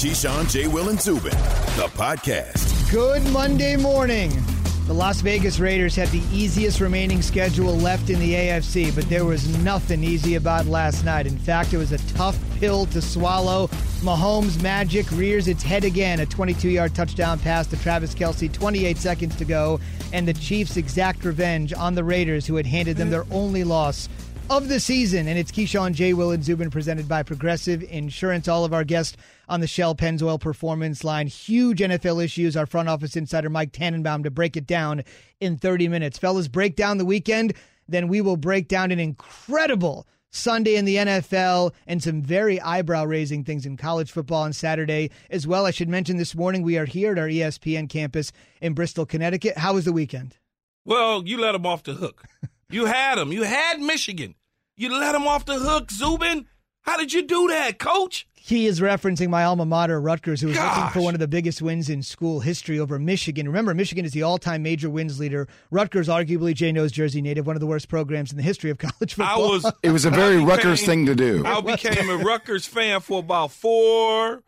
Keyshawn, J. Will, and Zubin, the podcast. Good Monday morning. The Las Vegas Raiders had the easiest remaining schedule left in the AFC, but there was nothing easy about last night. In fact, it was a tough pill to swallow. Mahomes' magic rears its head again. A 22 yard touchdown pass to Travis Kelce, 28 seconds to go, and the Chiefs exact revenge on the Raiders, who had handed them their only loss of the season. And it's Keyshawn J. Will and Zubin presented by Progressive Insurance. All of our guests on the Shell Pennzoil Performance Line. Huge NFL issues. Our front office insider Mike Tannenbaum to break it down in 30 minutes. Fellas, break down the weekend. Then we will break down an incredible Sunday in the NFL and some very eyebrow raising things in college football on Saturday as well. I should mention this morning we are here at our ESPN campus in Bristol, Connecticut. How was the weekend? Well, you let them off the hook. You had them. You had Michigan. You let him off the hook, Zubin. How did you do that, coach? He is referencing my alma mater, Rutgers, who was Gosh. looking for one of the biggest wins in school history over Michigan. Remember, Michigan is the all-time major wins leader. Rutgers, arguably Jay knows Jersey native, one of the worst programs in the history of college football. I was. It was a very became, Rutgers thing to do. I became a Rutgers fan for about four.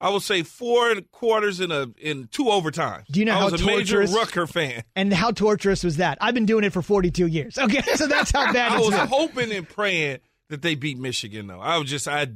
I will say four quarters in a in two overtimes. Do you know I how was a major Rucker fan? And how torturous was that? I've been doing it for 42 years. Okay, so that's how bad. I was been. hoping and praying that they beat Michigan. Though I was just I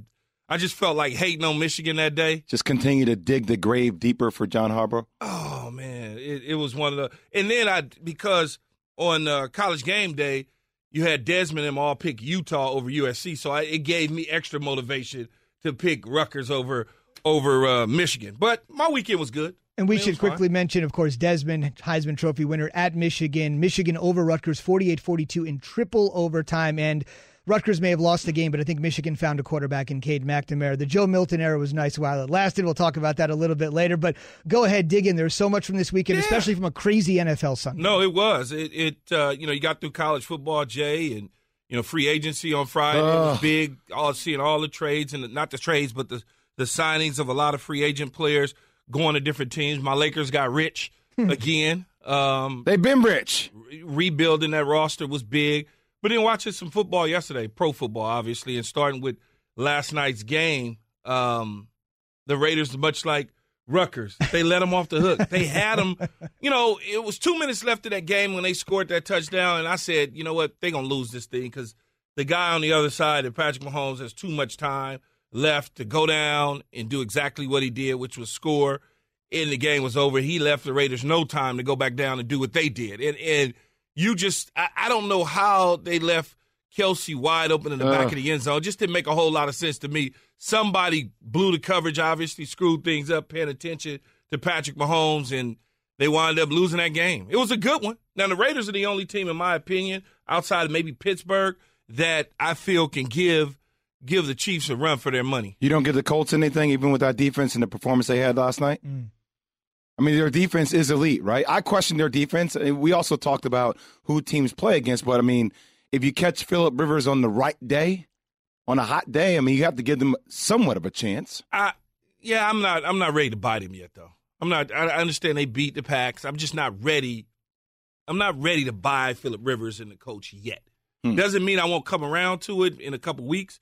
I just felt like hating on Michigan that day. Just continue to dig the grave deeper for John Harbaugh. Oh man, it, it was one of the. And then I because on uh, college game day you had Desmond and all pick Utah over USC, so I, it gave me extra motivation to pick Rutgers over over uh, Michigan. But my weekend was good. And we should quickly fine. mention, of course, Desmond, Heisman Trophy winner at Michigan. Michigan over Rutgers 48 42 in triple overtime. And Rutgers may have lost the game, but I think Michigan found a quarterback in Cade McNamara. The Joe Milton era was nice while it lasted. We'll talk about that a little bit later. But go ahead, dig in. There's so much from this weekend, yeah. especially from a crazy NFL Sunday. No, it was. It, it uh, you know, you got through college football, Jay, and you know, free agency on Friday big. All seeing all the trades and the, not the trades, but the the signings of a lot of free agent players going to different teams. My Lakers got rich hmm. again. Um, They've been rich. Re- rebuilding that roster was big. But then watching some football yesterday, pro football, obviously, and starting with last night's game, um, the Raiders, much like Rutgers, they let them off the hook. They had them. You know, it was two minutes left of that game when they scored that touchdown, and I said, you know what, they're gonna lose this thing because the guy on the other side, Patrick Mahomes, has too much time left to go down and do exactly what he did, which was score. And the game was over. He left the Raiders no time to go back down and do what they did. And and you just I, I don't know how they left Kelce wide open in the uh. back of the end zone. Just didn't make a whole lot of sense to me. Somebody blew the coverage, obviously screwed things up, paying attention to Patrick Mahomes, and they wound up losing that game. It was a good one. Now the Raiders are the only team, in my opinion, outside of maybe Pittsburgh, that I feel can give give the Chiefs a run for their money. You don't give the Colts anything, even with that defense and the performance they had last night. Mm. I mean, their defense is elite, right? I question their defense. We also talked about who teams play against, but I mean, if you catch Philip Rivers on the right day, on a hot day, I mean, you have to give them somewhat of a chance. I, yeah, I'm not. I'm not ready to bite him yet, though. I'm not. I understand they beat the Packs. I'm just not ready. I'm not ready to buy Philip Rivers and the coach yet. Hmm. Doesn't mean I won't come around to it in a couple weeks,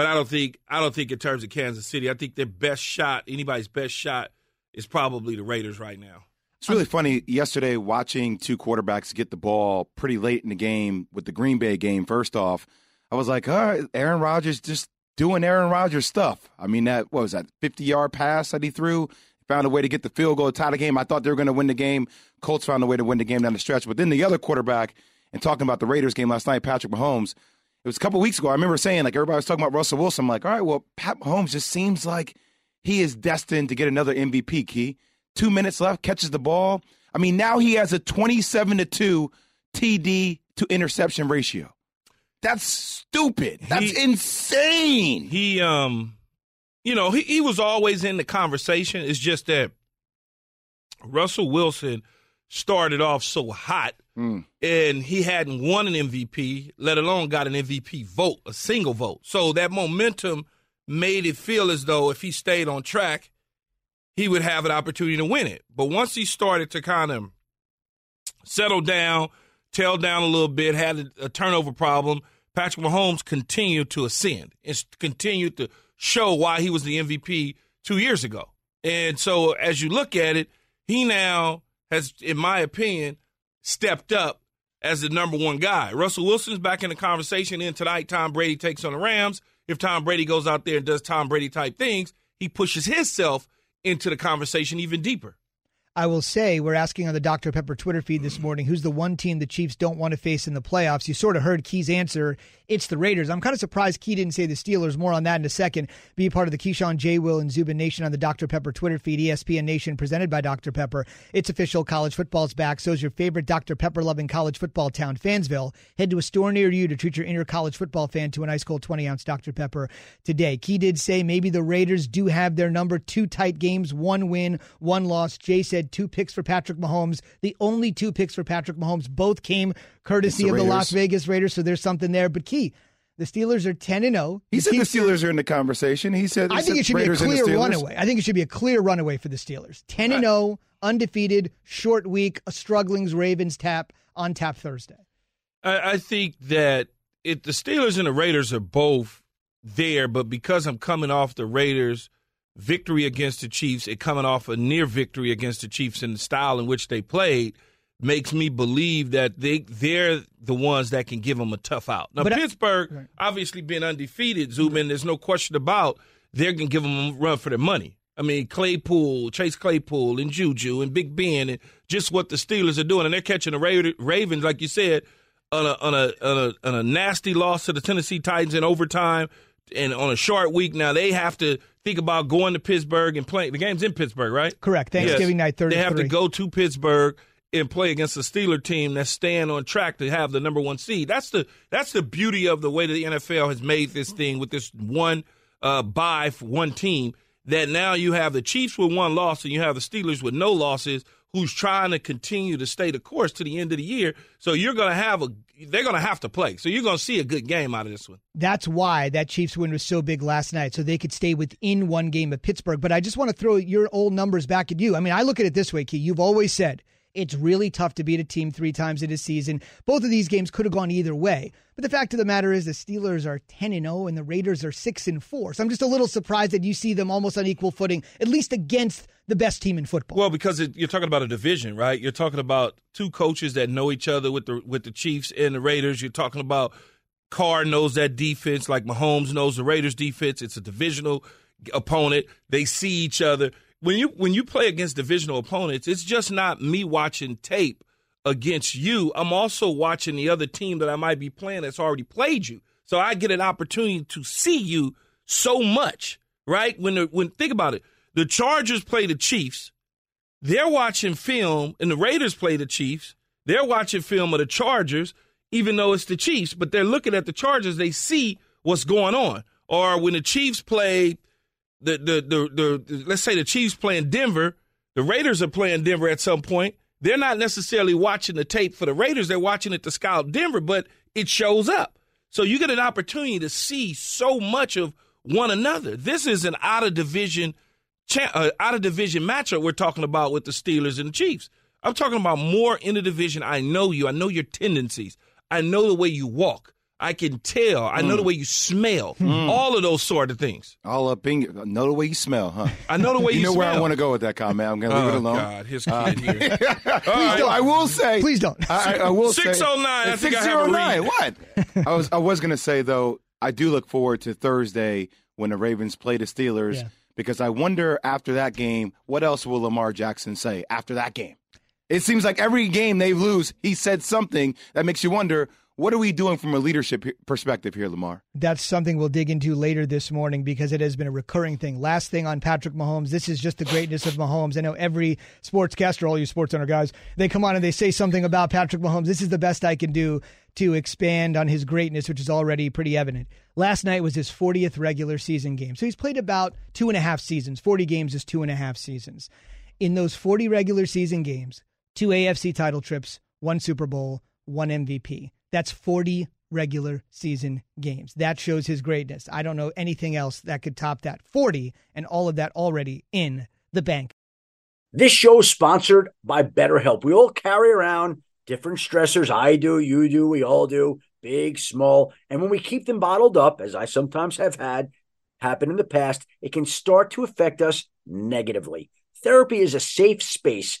but I don't think. I don't think in terms of Kansas City. I think their best shot, anybody's best shot, is probably the Raiders right now. It's really funny yesterday watching two quarterbacks get the ball pretty late in the game with the Green Bay game. First off, I was like, all right, Aaron Rodgers just doing Aaron Rodgers stuff. I mean, that what was that 50 yard pass that he threw? Found a way to get the field goal, tie the game. I thought they were going to win the game. Colts found a way to win the game down the stretch. But then the other quarterback, and talking about the Raiders game last night, Patrick Mahomes, it was a couple weeks ago. I remember saying, like, everybody was talking about Russell Wilson. I'm like, all right, well, Pat Mahomes just seems like – he is destined to get another MVP key. Two minutes left, catches the ball. I mean, now he has a 27 to 2 TD to interception ratio. That's stupid. That's he, insane. He um you know, he, he was always in the conversation. It's just that Russell Wilson started off so hot mm. and he hadn't won an MVP, let alone got an MVP vote, a single vote. So that momentum – made it feel as though if he stayed on track, he would have an opportunity to win it. But once he started to kind of settle down, tail down a little bit, had a, a turnover problem, Patrick Mahomes continued to ascend and continued to show why he was the MVP two years ago. And so as you look at it, he now has, in my opinion, stepped up as the number one guy. Russell Wilson's back in the conversation. And tonight, Tom Brady takes on the Rams. If Tom Brady goes out there and does Tom Brady type things, he pushes himself into the conversation even deeper. I will say we're asking on the Dr. Pepper Twitter feed this morning who's the one team the Chiefs don't want to face in the playoffs. You sort of heard Key's answer. It's the Raiders. I'm kind of surprised Key didn't say the Steelers. More on that in a second. Be part of the Keyshawn J. Will and Zubin Nation on the Dr. Pepper Twitter feed, ESPN Nation presented by Dr. Pepper. It's official. College football's back. So is your favorite Dr. Pepper loving college football town, Fansville. Head to a store near you to treat your inner college football fan to an ice cold 20 ounce Dr. Pepper today. Key did say maybe the Raiders do have their number two tight games, one win, one loss. Jay said two picks for Patrick Mahomes. The only two picks for Patrick Mahomes both came courtesy the of the Las Vegas Raiders. So there's something there. But Key, the Steelers are 10 and 0. He said the Steelers are in the conversation. He said he I think it should Raiders be a clear runaway. I think it should be a clear runaway for the Steelers. 10 and 0, undefeated, short week, a struggling Ravens tap on tap Thursday. I, I think that if the Steelers and the Raiders are both there, but because I'm coming off the Raiders victory against the Chiefs and coming off a near victory against the Chiefs in the style in which they played makes me believe that they they're the ones that can give them a tough out. Now but Pittsburgh, I, right. obviously being undefeated, Zubin, there's no question about they're gonna give them a run for their money. I mean, Claypool, Chase Claypool, and Juju, and Big Ben, and just what the Steelers are doing, and they're catching the Ravens, like you said, on a on a on a, on a nasty loss to the Tennessee Titans in overtime and on a short week now they have to think about going to Pittsburgh and playing. The game's in Pittsburgh, right? Correct. Thanksgiving yes. night, thirty. They have to go to Pittsburgh and play against a Steeler team that's staying on track to have the number one seed. That's the that's the beauty of the way that the NFL has made this thing with this one uh, bye for one team. That now you have the Chiefs with one loss and you have the Steelers with no losses who's trying to continue to stay the course to the end of the year. So you're going to have a they're going to have to play. So you're going to see a good game out of this one. That's why that Chiefs win was so big last night, so they could stay within one game of Pittsburgh. But I just want to throw your old numbers back at you. I mean, I look at it this way, Key. You've always said it's really tough to beat a team three times in a season. Both of these games could have gone either way. But the fact of the matter is the Steelers are 10 and 0 and the Raiders are 6 and 4. So I'm just a little surprised that you see them almost on equal footing at least against the best team in football. Well, because it, you're talking about a division, right? You're talking about two coaches that know each other with the with the Chiefs and the Raiders. You're talking about Carr knows that defense like Mahomes knows the Raiders defense. It's a divisional opponent. They see each other when you when you play against divisional opponents, it's just not me watching tape against you. I'm also watching the other team that I might be playing that's already played you. So I get an opportunity to see you so much, right? When the, when think about it, the Chargers play the Chiefs, they're watching film, and the Raiders play the Chiefs. They're watching film of the Chargers, even though it's the Chiefs, but they're looking at the Chargers. They see what's going on. Or when the Chiefs play the, the the the, let's say the Chiefs playing Denver, the Raiders are playing Denver at some point. They're not necessarily watching the tape for the Raiders; they're watching it to scout Denver, but it shows up. So you get an opportunity to see so much of one another. This is an out of division, uh, out of division matchup we're talking about with the Steelers and the Chiefs. I'm talking about more in the division. I know you. I know your tendencies. I know the way you walk. I can tell. I know the mm. way you smell. Mm. All of those sort of things. All up in you. Know the way you smell, huh? I know the way you, smell. you know smell. where I want to go with that comment. I'm going to leave oh, it alone. God, his kid uh, here. Please right. don't. I will say. Please don't. I, I will 609. I think 609. I have a What? I was I was going to say though. I do look forward to Thursday when the Ravens play the Steelers yeah. because I wonder after that game what else will Lamar Jackson say after that game. It seems like every game they lose, he said something that makes you wonder what are we doing from a leadership perspective here, Lamar? That's something we'll dig into later this morning because it has been a recurring thing. Last thing on Patrick Mahomes. This is just the greatness of Mahomes. I know every sportscaster, all you sports owner guys, they come on and they say something about Patrick Mahomes. This is the best I can do to expand on his greatness, which is already pretty evident. Last night was his 40th regular season game. So he's played about two and a half seasons. 40 games is two and a half seasons. In those 40 regular season games, two AFC title trips, one Super Bowl, one MVP. That's 40 regular season games. That shows his greatness. I don't know anything else that could top that. 40 and all of that already in the bank. This show is sponsored by BetterHelp. We all carry around different stressors. I do, you do, we all do, big, small. And when we keep them bottled up, as I sometimes have had, happened in the past, it can start to affect us negatively. Therapy is a safe space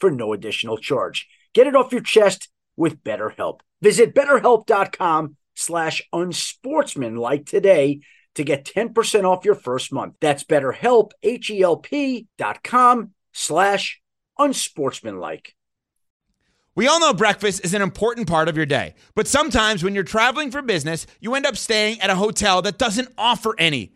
for no additional charge. Get it off your chest with BetterHelp. Visit betterhelp.com slash unsportsmanlike today to get 10% off your first month. That's betterhelp, H-E-L-P dot com slash unsportsmanlike. We all know breakfast is an important part of your day, but sometimes when you're traveling for business, you end up staying at a hotel that doesn't offer any.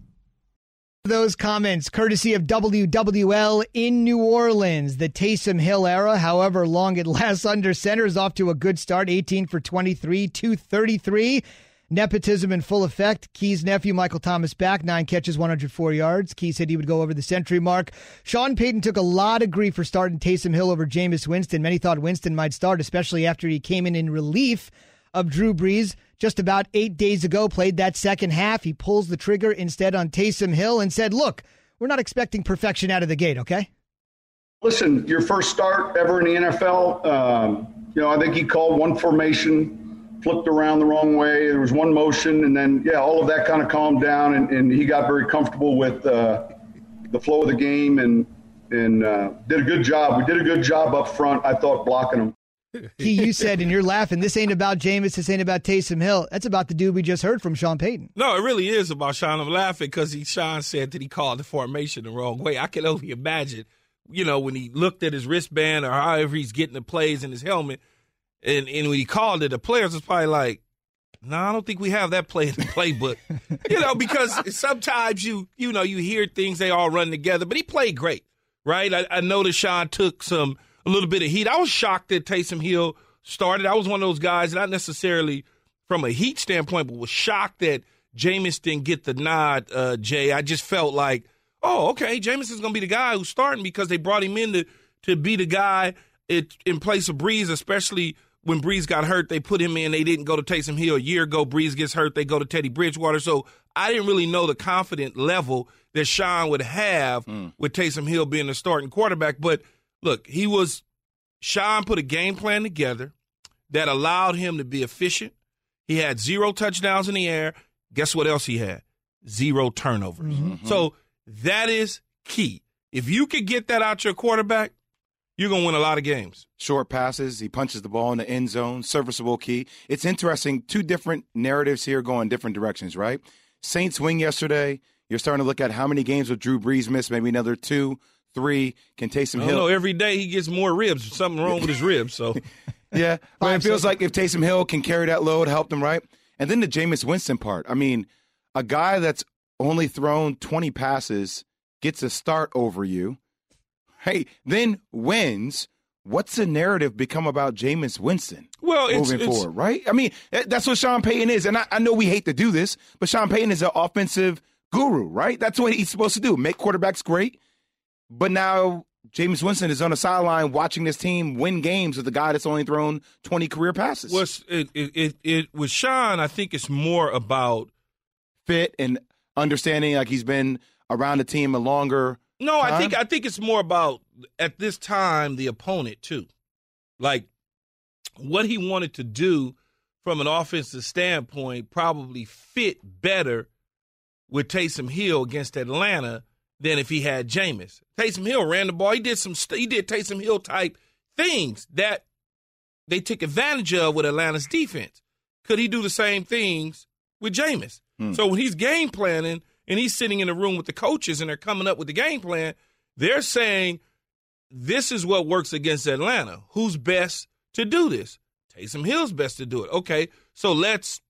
Those comments courtesy of WWL in New Orleans. The Taysom Hill era, however long it lasts under center, is off to a good start 18 for 23, 233. Nepotism in full effect. Key's nephew, Michael Thomas, back, nine catches, 104 yards. Key said he would go over the century mark. Sean Payton took a lot of grief for starting Taysom Hill over Jameis Winston. Many thought Winston might start, especially after he came in in relief of Drew Brees just about eight days ago, played that second half. He pulls the trigger instead on Taysom Hill and said, Look, we're not expecting perfection out of the gate, okay? Listen, your first start ever in the NFL, um, you know, I think he called one formation flipped around the wrong way. There was one motion, and then yeah, all of that kind of calmed down, and, and he got very comfortable with uh, the flow of the game, and and uh, did a good job. We did a good job up front. I thought blocking him. Key, you said, and you're laughing. This ain't about Jameis. This ain't about Taysom Hill. That's about the dude we just heard from, Sean Payton. No, it really is about Sean. I'm laughing because he Sean said that he called the formation the wrong way. I can only imagine, you know, when he looked at his wristband or however he's getting the plays in his helmet and and when he called it, the players was probably like, "No, nah, I don't think we have that play in the playbook." you know, because sometimes you you know you hear things they all run together, but he played great, right? I, I noticed Sean took some a little bit of heat. I was shocked that Taysom Hill started. I was one of those guys, not necessarily from a heat standpoint, but was shocked that Jameis didn't get the nod. Uh, Jay, I just felt like, oh, okay, Jameis is going to be the guy who's starting because they brought him in to to be the guy it, in place of Brees, especially when Brees got hurt, they put him in. They didn't go to Taysom Hill. A year ago, Brees gets hurt. They go to Teddy Bridgewater. So I didn't really know the confident level that Sean would have mm. with Taysom Hill being the starting quarterback. But look, he was Sean put a game plan together that allowed him to be efficient. He had zero touchdowns in the air. Guess what else he had? Zero turnovers. Mm-hmm. So that is key. If you could get that out your quarterback, you're going to win a lot of games. Short passes, he punches the ball in the end zone, serviceable key. It's interesting, two different narratives here going different directions, right? Saints win yesterday. You're starting to look at how many games with Drew Brees missed, maybe another two, three. Can Taysom Hill? No, every day he gets more ribs. Something wrong with his ribs. So, yeah, but it feels like if Taysom Hill can carry that load, help them, right? And then the Jameis Winston part. I mean, a guy that's only thrown 20 passes gets a start over you hey, then wins. What's the narrative become about Jameis Winston? Well, moving it's, forward, right? I mean, that's what Sean Payton is, and I, I know we hate to do this, but Sean Payton is an offensive guru, right? That's what he's supposed to do: make quarterbacks great. But now Jameis Winston is on the sideline watching this team win games with a guy that's only thrown 20 career passes. Well, it, it, it, it, with Sean, I think it's more about fit and understanding like he's been around the team a longer no, I think I think it's more about at this time the opponent too. Like what he wanted to do from an offensive standpoint probably fit better with Taysom Hill against Atlanta than if he had Jameis. Taysom Hill ran the ball. He did some he did Taysom Hill type things that they took advantage of with Atlanta's defense. Could he do the same things with Jameis? Hmm. So when he's game planning, and he's sitting in the room with the coaches and they're coming up with the game plan, they're saying this is what works against Atlanta. Who's best to do this? Taysom Hill's best to do it. Okay, so let's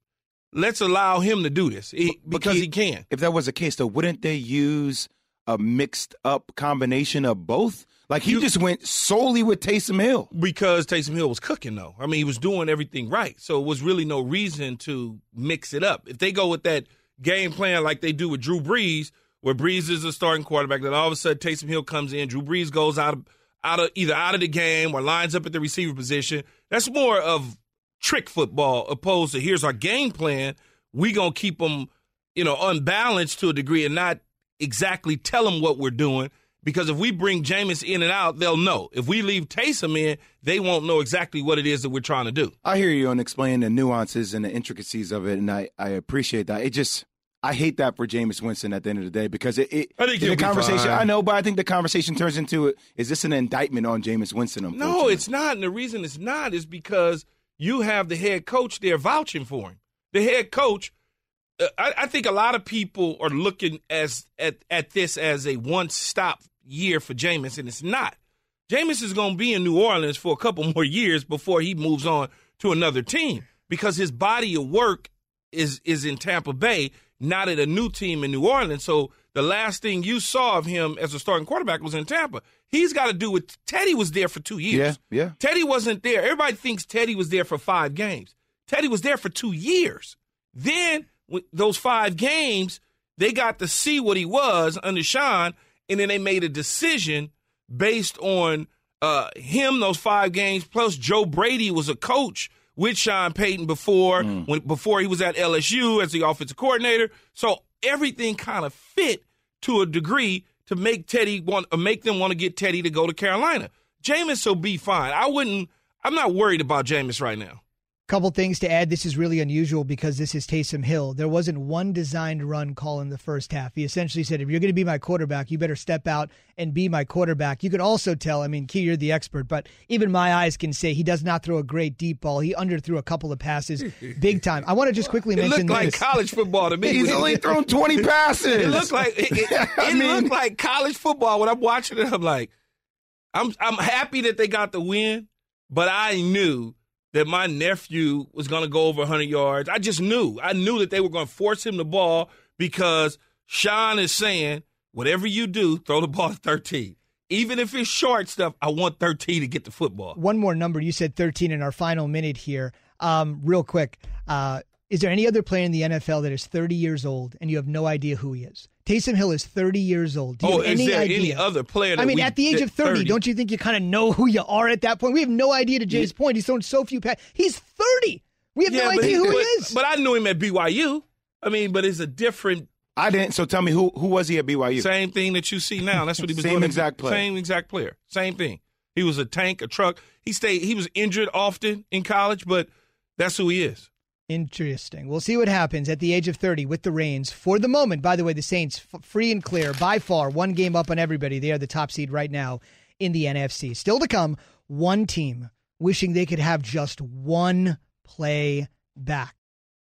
let's allow him to do this he, because he can. If that was the case, though, wouldn't they use a mixed up combination of both? Like he You- just went solely with Taysom Hill. Because Taysom Hill was cooking, though. I mean, he was doing everything right. So it was really no reason to mix it up. If they go with that game plan like they do with Drew Brees, where Brees is the starting quarterback, then all of a sudden Taysom Hill comes in, Drew Brees goes out of out of either out of the game or lines up at the receiver position. That's more of trick football opposed to here's our game plan. We gonna keep them, you know, unbalanced to a degree and not exactly tell them what we're doing. Because if we bring Jameis in and out, they'll know. If we leave Taysom in, they won't know exactly what it is that we're trying to do. I hear you on explaining the nuances and the intricacies of it, and I, I appreciate that. It just I hate that for Jameis Winston at the end of the day because it, it I think the conversation. I know, but I think the conversation turns into is this an indictment on Jameis Winston? No, it's not. And the reason it's not is because you have the head coach there vouching for him. The head coach, I, I think a lot of people are looking as at, at this as a one stop year for Jameis, and it's not. Jameis is going to be in New Orleans for a couple more years before he moves on to another team because his body of work is is in Tampa Bay, not at a new team in New Orleans. So the last thing you saw of him as a starting quarterback was in Tampa. He's got to do with Teddy was there for two years. Yeah, yeah. Teddy wasn't there. Everybody thinks Teddy was there for five games. Teddy was there for two years. Then those five games, they got to see what he was under Sean, and then they made a decision based on uh, him those five games. Plus, Joe Brady was a coach with Sean Payton before when before he was at LSU as the offensive coordinator. So everything kind of fit to a degree to make Teddy want uh, make them want to get Teddy to go to Carolina. Jameis will be fine. I wouldn't. I'm not worried about Jameis right now. Couple things to add. This is really unusual because this is Taysom Hill. There wasn't one designed run call in the first half. He essentially said, if you're going to be my quarterback, you better step out and be my quarterback. You could also tell, I mean, Key, you're the expert, but even my eyes can say he does not throw a great deep ball. He underthrew a couple of passes big time. I want to just quickly mention this. It mention looked like this. college football to me. He's only thrown twenty passes. It looked like it, it, I mean- looked like college football when I'm watching it. I'm like, I'm I'm happy that they got the win, but I knew that my nephew was going to go over 100 yards. I just knew. I knew that they were going to force him the ball because Sean is saying, whatever you do, throw the ball to 13. Even if it's short stuff, I want 13 to get the football. one more number. You said 13 in our final minute here. Um, real quick. Uh, is there any other player in the NFL that is 30 years old and you have no idea who he is? Taysom Hill is 30 years old. Do you Oh, have is any there idea? any other player? That I mean, we- at the age of 30, don't you think you kind of know who you are at that point? We have no idea to Jay's point. He's thrown so few passes. He's 30. We have no but idea who but, he is. But I knew him at BYU. I mean, but it's a different I didn't. So tell me who who was he at BYU? Same thing that you see now. That's what he was Same doing. exact player. Same exact player. Same thing. He was a tank, a truck. He stayed. He was injured often in college, but that's who he is. Interesting. We'll see what happens at the age of 30 with the Reigns. For the moment, by the way, the Saints f- free and clear by far, one game up on everybody. They are the top seed right now in the NFC. Still to come, one team wishing they could have just one play back.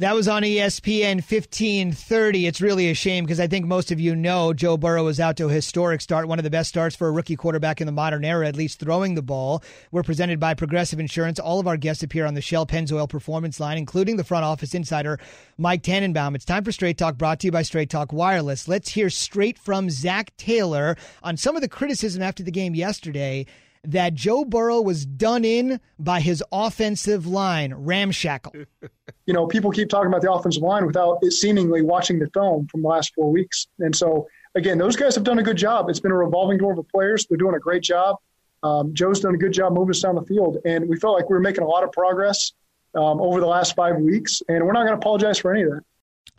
That was on ESPN 1530. It's really a shame because I think most of you know Joe Burrow was out to a historic start, one of the best starts for a rookie quarterback in the modern era, at least throwing the ball. We're presented by Progressive Insurance. All of our guests appear on the Shell Pennzoil Performance line, including the front office insider, Mike Tannenbaum. It's time for Straight Talk, brought to you by Straight Talk Wireless. Let's hear straight from Zac Taylor on some of the criticism after the game yesterday that Joe Burrow was done in by his offensive line, ramshackle. you know, people keep talking about the offensive line without seemingly watching the film from the last four weeks. And so, again, those guys have done a good job. It's been a revolving door of players. They're doing a great job. Um, Joe's done a good job moving us down the field, and we felt like we were making a lot of progress um, over the last five weeks. And we're not going to apologize for any of that.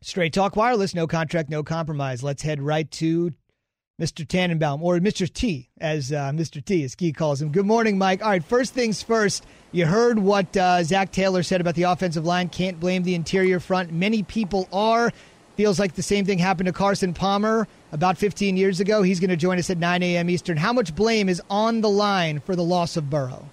Straight Talk Wireless, no contract, no compromise. Let's head right to Mr. Tannenbaum, or Mr. T, as uh, Mr. T, as Key calls him. Good morning, Mike. All right, first things first. You heard what uh, Zac Taylor said about the offensive line. Can't blame the interior front. Many people are. Feels like the same thing happened to Carson Palmer about 15 years ago. He's going to join us at 9 a.m. Eastern. How much blame is on the line for the loss of Burrow?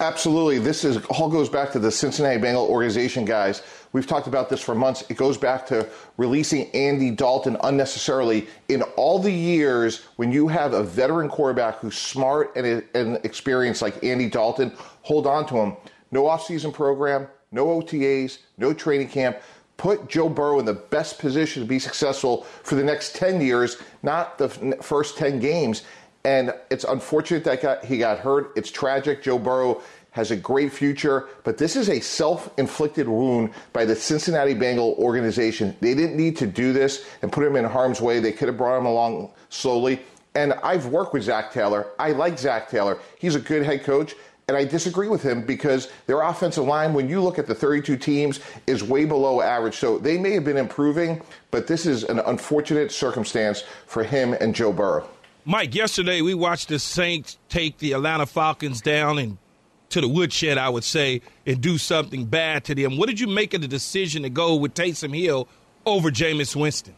Absolutely. This is all goes back to the Cincinnati Bengal organization, guys. We've talked about this for months. It goes back to releasing Andy Dalton unnecessarily. In all the years when you have a veteran quarterback who's smart and, and experienced like Andy Dalton, hold on to him. No offseason program, no OTAs, no training camp. Put Joe Burrow in the best position to be successful for the next 10 years, not the first 10 games. And it's unfortunate that he got hurt. It's tragic. Joe Burrow has a great future, but this is a self inflicted wound by the Cincinnati Bengal organization. They didn't need to do this and put him in harm's way. They could have brought him along slowly. And I've worked with Zac Taylor. I like Zac Taylor. He's a good head coach. And I disagree with him because their offensive line, when you look at the 32 teams, is way below average. So they may have been improving, but this is an unfortunate circumstance for him and Joe Burrow. Mike, yesterday we watched the Saints take the Atlanta Falcons down and to the woodshed, I would say, and do something bad to them. What did you make of the decision to go with Taysom Hill over Jameis Winston?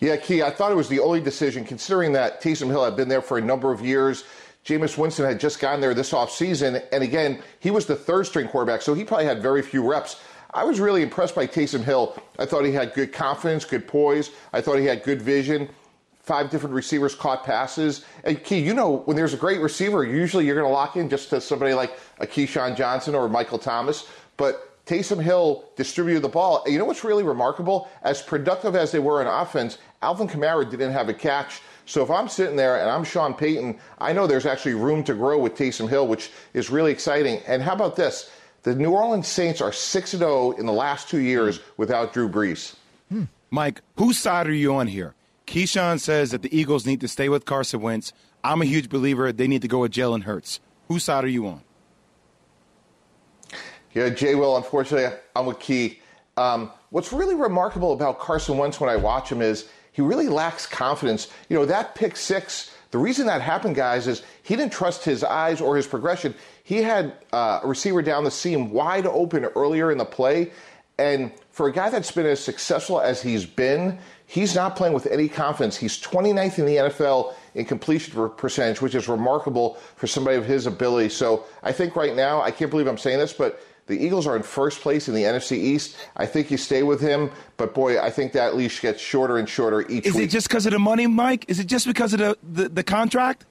Yeah, Key, I thought it was the only decision, considering that Taysom Hill had been there for a number of years. Jameis Winston had just gotten there this offseason. And again, he was the third string quarterback, so he probably had very few reps. I was really impressed by Taysom Hill. I thought he had good confidence, good poise. I thought he had good vision. Five different receivers caught passes. And Key, you know, when there's a great receiver, usually you're going to lock in just to somebody like a Keyshawn Johnson or Michael Thomas. But Taysom Hill distributed the ball. And you know what's really remarkable? As productive as they were in offense, Alvin Kamara didn't have a catch. So if I'm sitting there and I'm Sean Payton, I know there's actually room to grow with Taysom Hill, which is really exciting. And how about this? The New Orleans Saints are 6 0 in the last two years without Drew Brees. Hmm. Mike, whose side are you on here? Keyshawn says that the Eagles need to stay with Carson Wentz. I'm a huge believer they need to go with Jalen Hurts. Whose side are you on? Yeah, Jay Will, unfortunately, I'm with Key. Um, what's really remarkable about Carson Wentz when I watch him is he really lacks confidence. You know, that pick six, the reason that happened, guys, is he didn't trust his eyes or his progression. He had uh, a receiver down the seam wide open earlier in the play. And for a guy that's been as successful as he's been, he's not playing with any confidence. He's 29th in the NFL in completion percentage, which is remarkable for somebody of his ability. So I think right now, I can't believe I'm saying this, but the Eagles are in first place in the NFC East. I think you stay with him, but boy, I think that leash gets shorter and shorter each Is week. it just because of the money, Mike? Is it just because of the, the, the contract?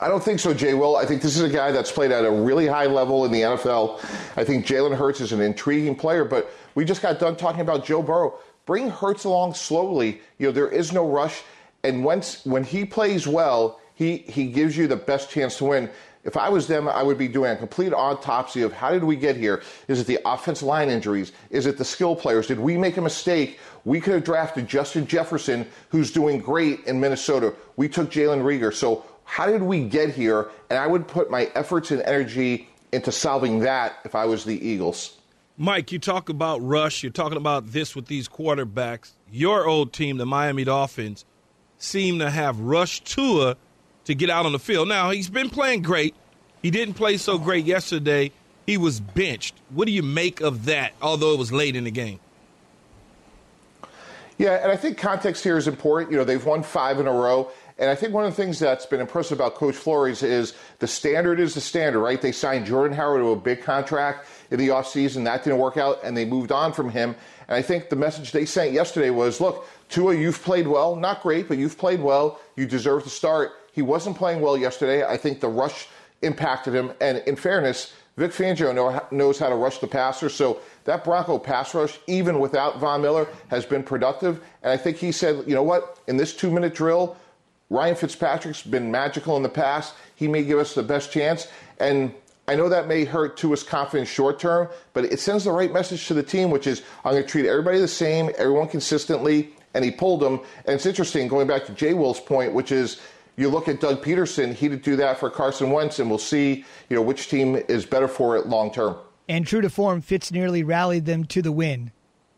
I don't think so, Jay Will. I think this is a guy that's played at a really high level in the NFL. I think Jalen Hurts is an intriguing player, but we just got done talking about Joe Burrow. Bring Hurts along slowly. You know, there is no rush. And once when he plays well, he, he gives you the best chance to win. If I was them, I would be doing a complete autopsy of how did we get here? Is it the offensive line injuries? Is it the skill players? Did we make a mistake? We could have drafted Justin Jefferson, who's doing great in Minnesota. We took Jalen Reagor. So how did we get here? And I would put my efforts and energy into solving that if I was the Eagles. Mike, you talk about rush. You're talking about this with these quarterbacks. Your old team, the Miami Dolphins, seem to have rushed Tua to get out on the field. Now, he's been playing great. He didn't play so great yesterday. He was benched. What do you make of that, although it was late in the game? Yeah, and I think context here is important. You know, they've won five in a row. And I think one of the things that's been impressive about Coach Flores is the standard is the standard, right? They signed Jordan Howard to a big contract in the offseason. That didn't work out, and they moved on from him. And I think the message they sent yesterday was look, Tua, you've played well. Not great, but you've played well. You deserve to start. He wasn't playing well yesterday. I think the rush impacted him. And in fairness, Vic Fangio know, knows how to rush the passer. So that Bronco pass rush, even without Von Miller, has been productive. And I think he said, you know what, in this two minute drill, Ryan Fitzpatrick's been magical in the past. He may give us the best chance. And I know that may hurt Tua's confidence short term, but it sends the right message to the team, which is I'm going to treat everybody the same, everyone consistently. And he pulled them. And it's interesting, going back to Jay Will's point, which is you look at Doug Pederson, he did do that for Carson Wentz, and we'll see, you know, which team is better for it long term. And true to form, Fitz nearly rallied them to the win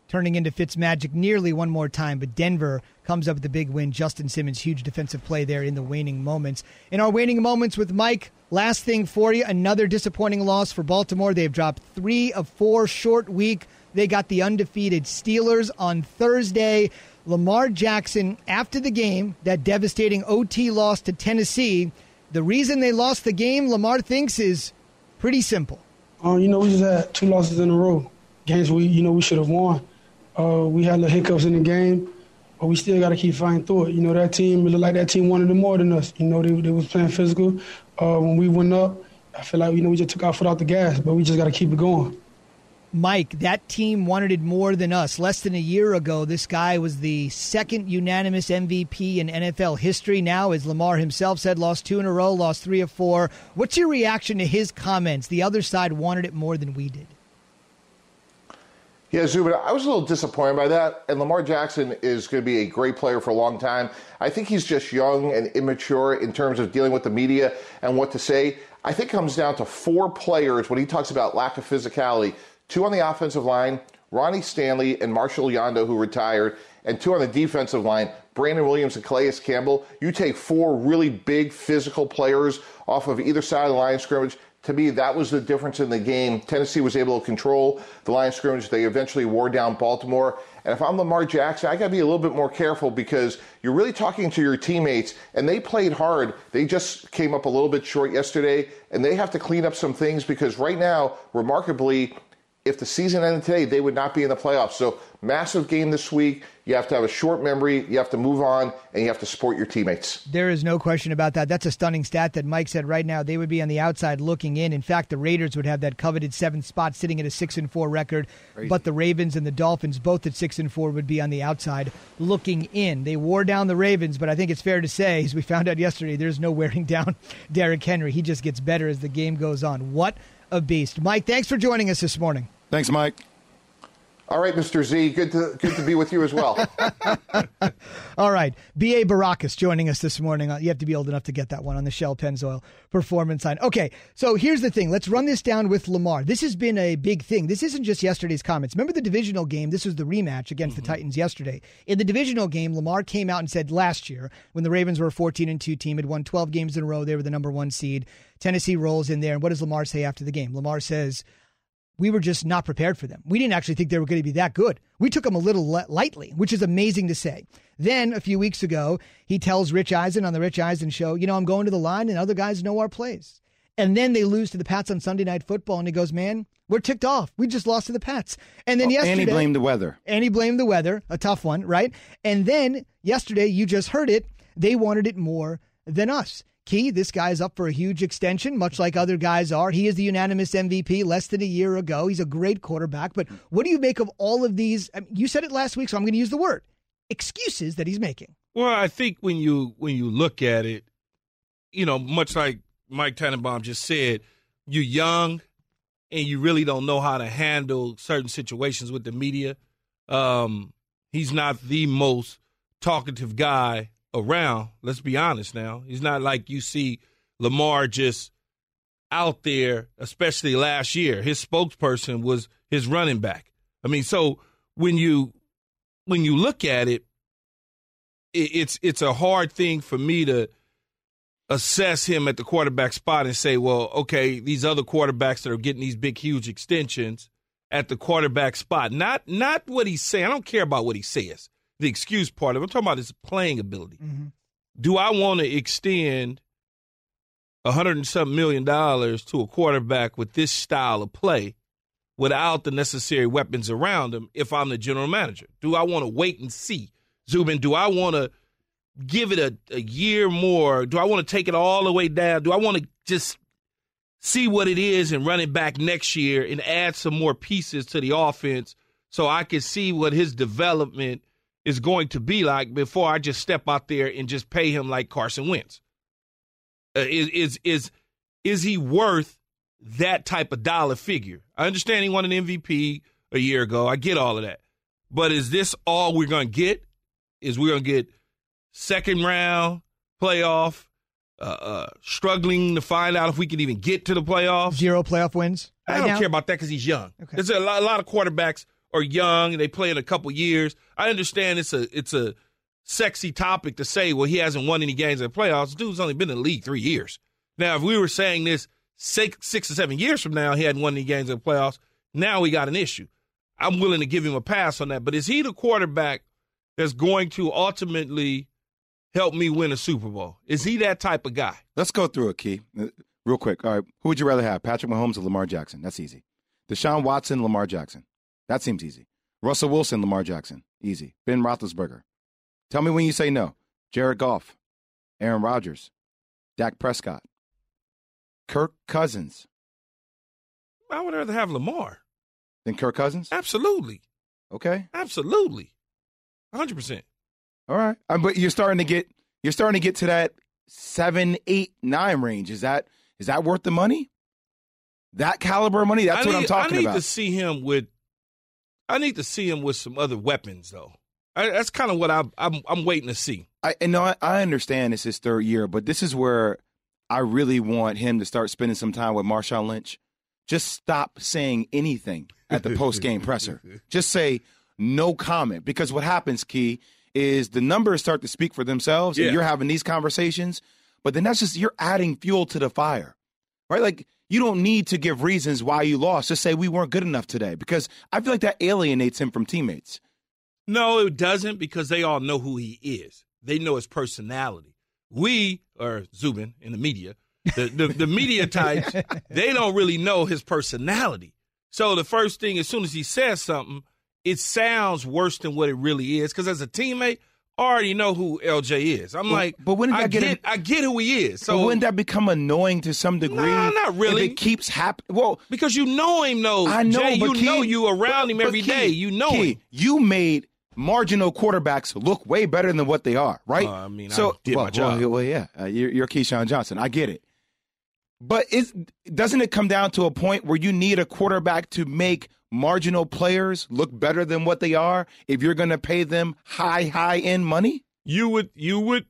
turning into Fitzmagic nearly one more time, but Denver comes up with the big win. Justin Simmons, huge defensive play there in the waning moments. In our waning moments with Mike, last thing for you, another disappointing loss for Baltimore. They've dropped three of four short week. They got the undefeated Steelers on Thursday. Lamar Jackson, after the game, that devastating OT loss to Tennessee, the reason they lost the game, Lamar thinks, is pretty simple. Uh, you know, we just had two losses in a row. Games we, you know, we should have won. Uh, we had the hiccups in the game, but we still got to keep fighting through it. You know, that team, it looked like that team wanted it more than us. You know, they, they was playing physical. Uh, when we went up, I feel like, you know, we just took our foot off the gas, but we just got to keep it going. Mike, that team wanted it more than us. Less than a year ago, this guy was the second unanimous MVP in NFL history. Now, as Lamar himself said, lost two in a row, lost three of four. What's your reaction to his comments? The other side wanted it more than we did. Yeah, Zubin, I was a little disappointed by that. And Lamar Jackson is going to be a great player for a long time. I think he's just young and immature in terms of dealing with the media and what to say. I think comes down to four players when he talks about lack of physicality two on the offensive line, Ronnie Stanley and Marshall Yanda, who retired, and two on the defensive line, Brandon Williams and Calais Campbell. You take four really big physical players off of either side of the line scrimmage to me, that was the difference in the game. Tennessee was able to control the line scrimmage. They eventually wore down Baltimore. And if I'm Lamar Jackson, I got to be a little bit more careful because you're really talking to your teammates, and they played hard. They just came up a little bit short yesterday, and they have to clean up some things because right now, remarkably, if the season ended today, they would not be in the playoffs. So, massive game this week. You have to have a short memory, you have to move on, and you have to support your teammates. There is no question about that. That's a stunning stat that Mike said right now. They would be on the outside looking in. In fact, the Raiders would have that coveted seventh spot sitting at a 6 and 4 record, Crazy. but the Ravens and the Dolphins, both at 6 and 4, would be on the outside looking in. They wore down the Ravens, but I think it's fair to say, as we found out yesterday, there's no wearing down Derrick Henry. He just gets better as the game goes on. What a beast. Mike, thanks for joining us this morning. Thanks, Mike. All right, Mr. Z, good to good to be with you as well. All right, B.A. Baracus joining us this morning. You have to be old enough to get that one on the Shell Pennzoil performance sign. Okay, so here's the thing. Let's run this down with Lamar. This has been a big thing. This isn't just yesterday's comments. Remember the divisional game? This was the rematch against mm-hmm. the Titans yesterday. In the divisional game, Lamar came out and said last year, when the Ravens were a 14 and 2 team, had won 12 games in a row, they were the number one seed. Tennessee rolls in there, and what does Lamar say after the game? Lamar says we were just not prepared for them. We didn't actually think they were going to be that good. We took them a little lightly, which is amazing to say. Then a few weeks ago, he tells Rich Eisen on the Rich Eisen show, you know, I'm going to the line and other guys know our plays. And then they lose to the Pats on Sunday Night Football, and he goes, man, we're ticked off. We just lost to the Pats. And then oh, yesterday. And he blamed the weather. And he blamed the weather, a tough one, right? And then yesterday, you just heard it, they wanted it more than us. Key, this guy's up for a huge extension, much like other guys are. He is the unanimous MVP less than a year ago. He's a great quarterback. But what do you make of all of these? I mean, you said it last week, so I'm going to use the word excuses that he's making. Well, I think when you when you look at it, you know, much like Mike Tannenbaum just said, you're young and you really don't know how to handle certain situations with the media. Um, he's not the most talkative guy around. Let's be honest now. He's not like you see Lamar just out there, especially last year. His spokesperson was his running back. I mean, so when you when you look at it, it it's it's a hard thing for me to assess him at the quarterback spot and say, well, okay, these other quarterbacks that are getting these big, huge extensions at the quarterback spot. Not not what he's saying. I don't care about what he says. The excuse part of it. I'm talking about his playing ability. Mm-hmm. Do I want to extend a hundred and something million dollars to a quarterback with this style of play without the necessary weapons around him if I'm the general manager? Do I want to wait and see? Zubin, do I want to give it a, a year more? Do I want to take it all the way down? Do I want to just see what it is and run it back next year and add some more pieces to the offense so I can see what his development is going to be like before I just step out there and just pay him like Carson Wentz? Uh, is is is is he worth that type of dollar figure? I understand he won an MVP a year ago. I get all of that. But is this all we're going to get? Is we're going to get second round playoff, uh, uh, struggling to find out if we can even get to the playoffs? Zero playoff wins. I right don't now? care about that because he's young. Okay. There's a lot, a lot of quarterbacks are young and they play in a couple years. I understand it's a it's a sexy topic to say. Well, he hasn't won any games in the playoffs. Dude's only been in the league three years. Now, if we were saying this six six or seven years from now, he hadn't won any games in the playoffs. Now we got an issue. I'm willing to give him a pass on that. But is he the quarterback that's going to ultimately help me win a Super Bowl? Is he that type of guy? Let's go through it, Key. Uh, Real quick. All right. Who would you rather have? Patrick Mahomes or Lamar Jackson? That's easy. Deshaun Watson, Lamar Jackson. That seems easy. Russell Wilson, Lamar Jackson. Easy. Ben Roethlisberger. Tell me when you say no. Jared Goff, Aaron Rodgers, Dak Prescott, Kirk Cousins. I would rather have Lamar. than Kirk Cousins? Absolutely. Okay. Absolutely. 100%. All right. Uh, but you're starting to get you're starting to get to that seven, eight, nine range. Is that is that worth the money? That caliber of money? That's what I'm talking I need about. to see him with. I need to see him with some other weapons, though. I, that's kind of what I, I'm. I'm waiting to see. I and no, I, I understand it's his third year, but this is where I really want him to start spending some time with Marshawn Lynch. Just stop saying anything at the post game presser. Just say no comment because what happens, Key, is the numbers start to speak for themselves, Yeah. and you're having these conversations, but then that's just you're adding fuel to the fire, right? Like you don't need to give reasons why you lost. Just say we weren't good enough today because I feel like that alienates him from teammates. No, it doesn't because they all know who he is. They know his personality. We or Zubin in the media, the, the, the media types, they don't really know his personality. So the first thing, as soon as he says something, it sounds worse than what it really is. Because as a teammate, I already know who LJ is. I'm But- like, but wouldn't I that get get, him- I get who he is. So wouldn't that become annoying to some degree? Nah, not really. If it keeps happening. Well, because you know him, though. I know, Jay, you Key- know you around but- him every Key, day. You know Key, him. You made marginal quarterbacks look way better than what they are, right? Uh, I mean, I so did well, my job. Well, well, yeah, uh, you're, you're Keyshawn Johnson. I get it, but is doesn't it come down to a point where you need a quarterback to make marginal players look better than what they are if you're going to pay them high, high end money? you would you would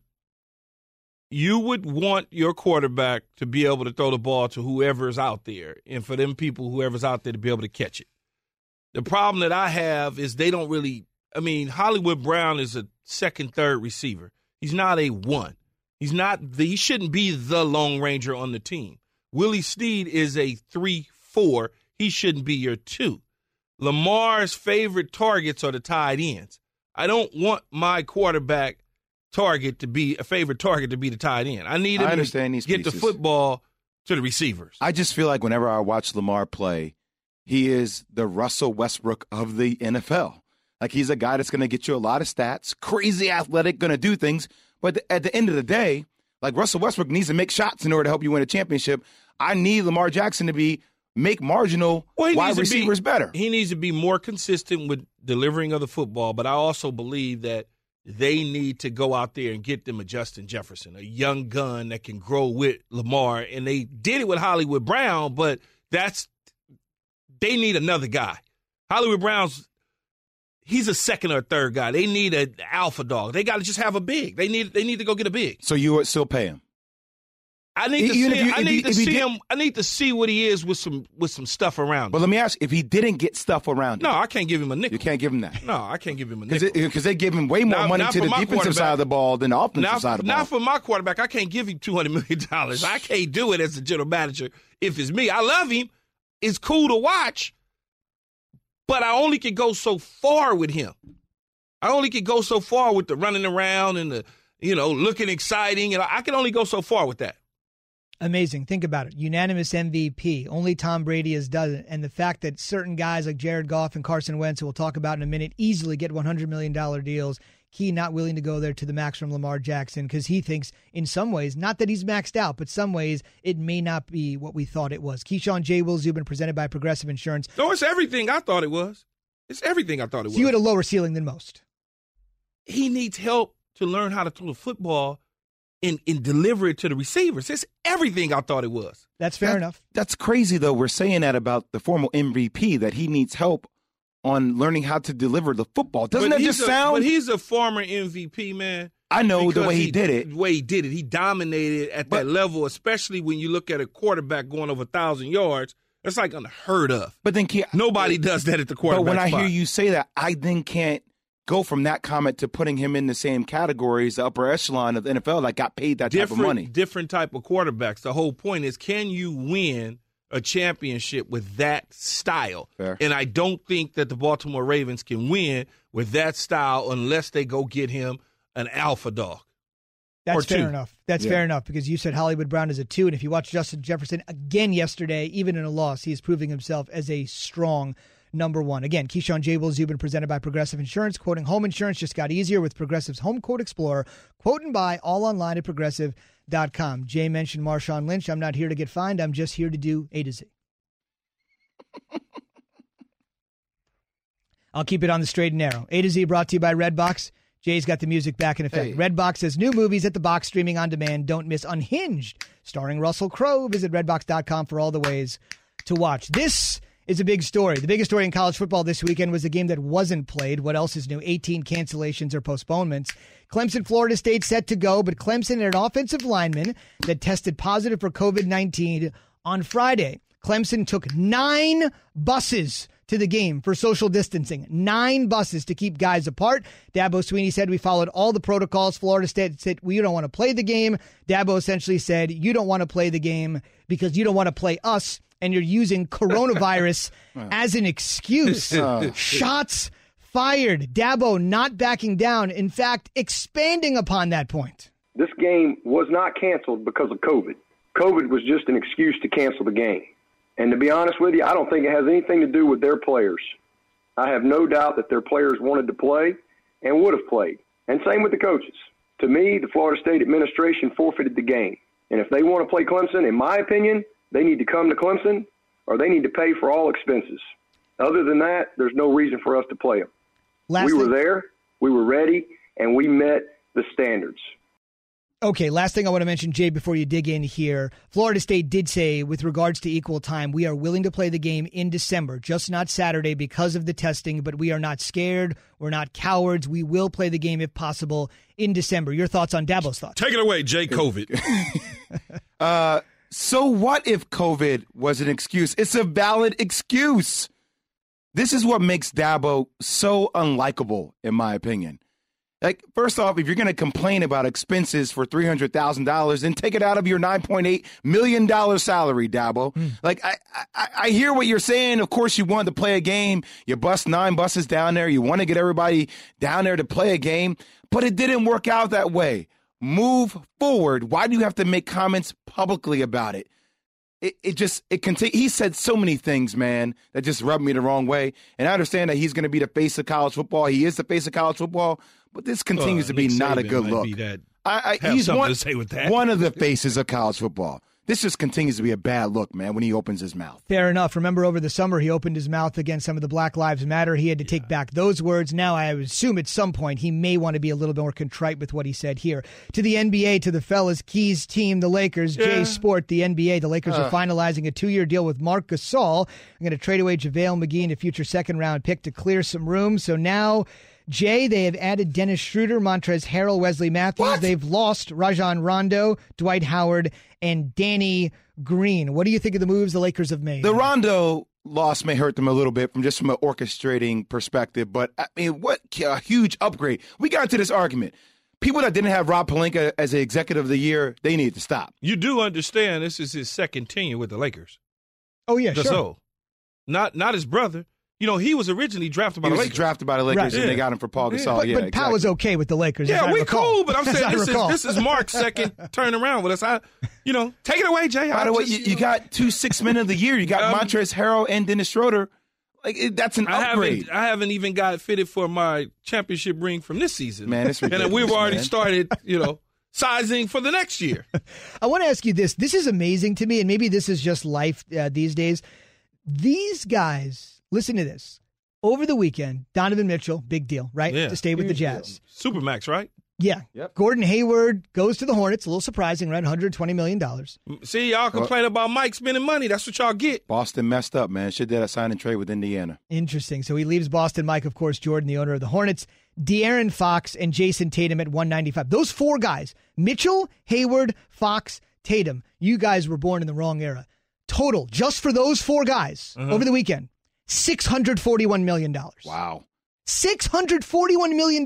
you would want your quarterback to be able to throw the ball to whoever's out there and for them people whoever's out there to be able to catch it. The problem that i have is they don't really i mean hollywood brown is a second third receiver. He's not a one. He's not the, he shouldn't be the long ranger on the team. Willie Snead is a three four. He shouldn't be your two lamar's favorite targets are the tight ends i don't want my quarterback target to be a favorite target to be the tight end. I need him I understand to these get the football to the receivers. I just feel like whenever I watch Lamar play, he is the Russell Westbrook of the NFL. Like he's a guy that's going to get you a lot of stats, crazy athletic, going to do things. But at the end of the day, like Russell Westbrook needs to make shots in order to help you win a championship. I need Lamar Jackson to be make marginal Well, wide to be- receivers better. He needs to be more consistent with delivering of the football, but I also believe that they need to go out there and get them a Justin Jefferson, a young gun that can grow with Lamar. And they did it with Hollywood Brown, but that's they need another guy. Hollywood Brown's he's a second or third guy. They need an alpha dog. They got to just have a big. They need they need to go get a big. So you would still pay him. I need to Even see. if you- I need to if see did- him. I need to see what he is with some with some stuff around. But him. let me ask: you, if he didn't get stuff around him, No, I can't give him a nickel. you can't give him that No, I can't give him a because they give him way more Not- money not to the defensive side of the ball than the offensive Not, side of the ball. not for my quarterback. I can't give him two hundred million dollars. I can't do it as a general manager. If it's me, I love him. It's cool to watch, but I only can go so far with him. I only could go so far with the running around and the, you know, looking exciting. And I can only go so far with that. Amazing. Think about it. Unanimous MVP. Only Tom Brady has done it. And the fact that certain guys like Jared Goff and Carson Wentz, who we'll talk about in a minute, easily get $100 million deals. He not willing to go there to the max from Lamar Jackson because he thinks, in some ways, not that he's maxed out, but some ways it may not be what we thought it was. Keyshawn J. Will Zubin presented by Progressive Insurance. No, it's everything I thought it was. It's everything I thought it was. You had a lower ceiling than most. He needs help to learn how to throw the football and, and deliver it to the receivers. It's everything I thought it was. That's fair That- enough. That's crazy, though. We're saying that about the former MVP that he needs help on learning how to deliver the football. Doesn't But that just a- sound? But he's a former MVP, man. I know the way he, did it. The way he did it, he dominated at But- that level, especially when you look at a quarterback going over a thousand yards. That's like unheard of. But then, Ke- Nobody does that at the quarterback. But when I spot. hear you say that, I then can't go from that comment to putting him in the same category as the upper echelon of the NFL that got paid that different, type of money. different type of quarterbacks. The whole point is, can you win a championship with that style? Fair. And I don't think that the Baltimore Ravens can win with that style unless they go get him an alpha dog. That's fair two. enough. That's Yeah. fair enough because you said Hollywood Brown is a two, and if you watch Justin Jefferson again yesterday, even in a loss, he is proving himself as a strong number one. Again, Keyshawn J. Will Zubin presented by Progressive Insurance. Quoting home insurance just got easier with Progressive's Home Quote Explorer. Quote and buy all online at progressive.com. Jay mentioned Marshawn Lynch. I'm not here to get fined. I'm just here to do A to Z. I'll keep it on the straight and narrow. A to Z brought to you by Redbox. Jay's got the music back in effect. Hey. Redbox has new movies at the box streaming on demand. Don't miss Unhinged, starring Russell Crowe. Visit redbox.com for all the ways to watch. This is a big story. The biggest story in college football this weekend was a game that wasn't played. What else is new? 18 cancellations or postponements. Clemson, Florida State set to go, but Clemson had an offensive lineman that tested positive for COVID 19 on Friday. Clemson took nine buses to the game for social distancing. Nine buses to keep guys apart. Dabo Swinney said we followed all the protocols. Florida State said we don't want to play the game. Dabo essentially said you don't want to play the game because you don't want to play us and you're using coronavirus as an excuse. Oh. Shots fired. Dabo not backing down. In fact, expanding upon that point. This game was not canceled because of COVID. COVID was just an excuse to cancel the game. And to be honest with you, I don't think it has anything to do with their players. I have no doubt that their players wanted to play and would have played. And same with the coaches. To me, the Florida State administration forfeited the game. And if they want to play Clemson, in my opinion, they need to come to Clemson or they need to pay for all expenses. Other than that, there's no reason for us to play them. Last we were there, we were ready, and we met the standards. Okay, last thing I want to mention, Jay, before you dig in here. Florida State did say, with regards to equal time, we are willing to play the game in December, just not Saturday because of the testing, but we are not scared. We're not cowards. We will play the game if possible in December. Your thoughts on Dabo's thoughts? Take it away, Jay COVID. Uh, so what if COVID was an excuse? It's a valid excuse. This is what makes Dabo so unlikable, in my opinion. Like, first off, if you're going to complain about expenses for three hundred thousand dollars, then take it out of your nine point eight million dollar salary, Dabo. Hmm. Like, I, I, I hear what you're saying. Of course, you wanted to play a game. You bust nine buses down there. You want to get everybody down there to play a game, but it didn't work out that way. Move forward. Why do you have to make comments publicly about it? It, it just it conti- he said so many things, man, that just rubbed me the wrong way. And I understand that he's going to be the face of college football. He is the face of college football, but this continues Uh, to be Nick not a good might look. be that- I, I, have he's something one, to say with that. one of the faces of college football. This just continues to be a bad look, man, when he opens his mouth. Fair enough. Remember over the summer, he opened his mouth against some of the Black Lives Matter. He had to take back those words. Now, I assume at some point he may want to be a little bit more contrite with what he said here. To the NBA, to the fellas, Keys team, the Lakers, Jay Sport, the NBA. The Lakers are finalizing a two year deal with Marc Gasol. I'm going to trade away JaVale McGee and a future second round pick to clear some room. So now. Jay, they have added Dennis Schroeder, Montrezl Harrell, Wesley Matthews. They've lost Rajon Rondo, Dwight Howard, and Danny Green. What do you think of the moves the Lakers have made? The Rondo loss may hurt them a little bit from just from an orchestrating perspective, but I mean, what a huge upgrade. We got into this argument. People that didn't have Rob Pelinka as the executive of the year, they need to stop. You do understand this is his second tenure with the Lakers. oh, yeah, Gasol. sure. Not not his brother. You know, he was originally drafted by He the was Lakers. drafted by the Lakers, Right. and Yeah. they got him for Pau Yeah. Gasol. but yeah, but exactly. Powell was okay with the Lakers. yeah, we recall. cool, but I'm saying I this is, this is Marc's second turnaround with us. I, you know, take it away, Jay. By the way, you, you got two six men of the year. You got Um, Montrezl Harrell and Dennis Schroeder. Like it, that's an I upgrade. haven't, I haven't even got fitted for my championship ring from this season. Man, it's and we've already man. started, you know, sizing for the next year. I want to ask you this. This is amazing to me, and maybe this is just life uh, these days. These guys, listen to this. Over the weekend, Donovan Mitchell, big deal, right? Yeah. To stay with the Jazz. Supermax, right? Yeah. Yep. Gordon Hayward goes to the Hornets. A little surprising, right? $120 million. See, y'all complain about Mike spending money. That's what y'all get. Boston messed up, man. Should did a sign and trade with Indiana. Interesting. So he leaves Boston. Mike, of course, Jordan, the owner of the Hornets, De'Aaron Fox, and Jayson Tatum at 195. Those four guys, Mitchell, Hayward, Fox, Tatum, you guys were born in the wrong era. Total, just for those four guys Uh-huh. over the weekend, $641 million. Wow. $641 million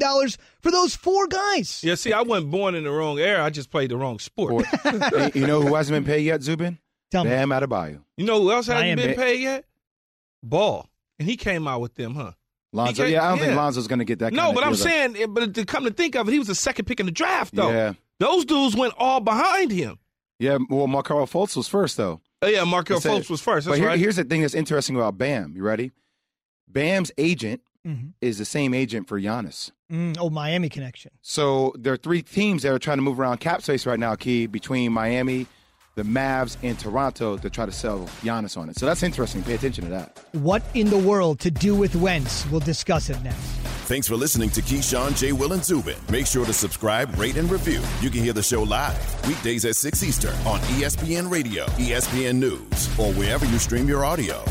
for those four guys. Yeah, see, I wasn't born in the wrong era. I just played the wrong sport. Hey, you know who hasn't been paid yet, Zubin? Tell me. Bam Adebayo. You know who else hasn't Miami. been paid yet? Ball. And he came out with them, huh? Lonzo. He can't- Yeah, I don't think yeah. Lonzo's going to get that. no, kind but of I'm saying, eh, but to come to think of it, he was the second pick in the draft, though. Yeah. Those dudes went all behind him. Yeah, well, Markelle Fultz was first, though. Oh, yeah, Markelle That's it. Fultz was first. But here- right. here's the thing that's interesting about Bam. You ready? Bam's agent Mhm. is the same agent for Giannis. Mm, oh, Miami connection. So there are three teams that are trying to move around cap space right now, Key, between Miami, the Mavs, and Toronto to try to sell Giannis on it. So that's interesting. Pay attention to that. What in the world to do with Wentz? We'll discuss it next. Thanks for listening to Keyshawn, J. Will, and Zubin. Make sure to subscribe, rate, and review. You can hear the show live weekdays at 6 Eastern on ESPN Radio, ESPN News, or wherever you stream your audio.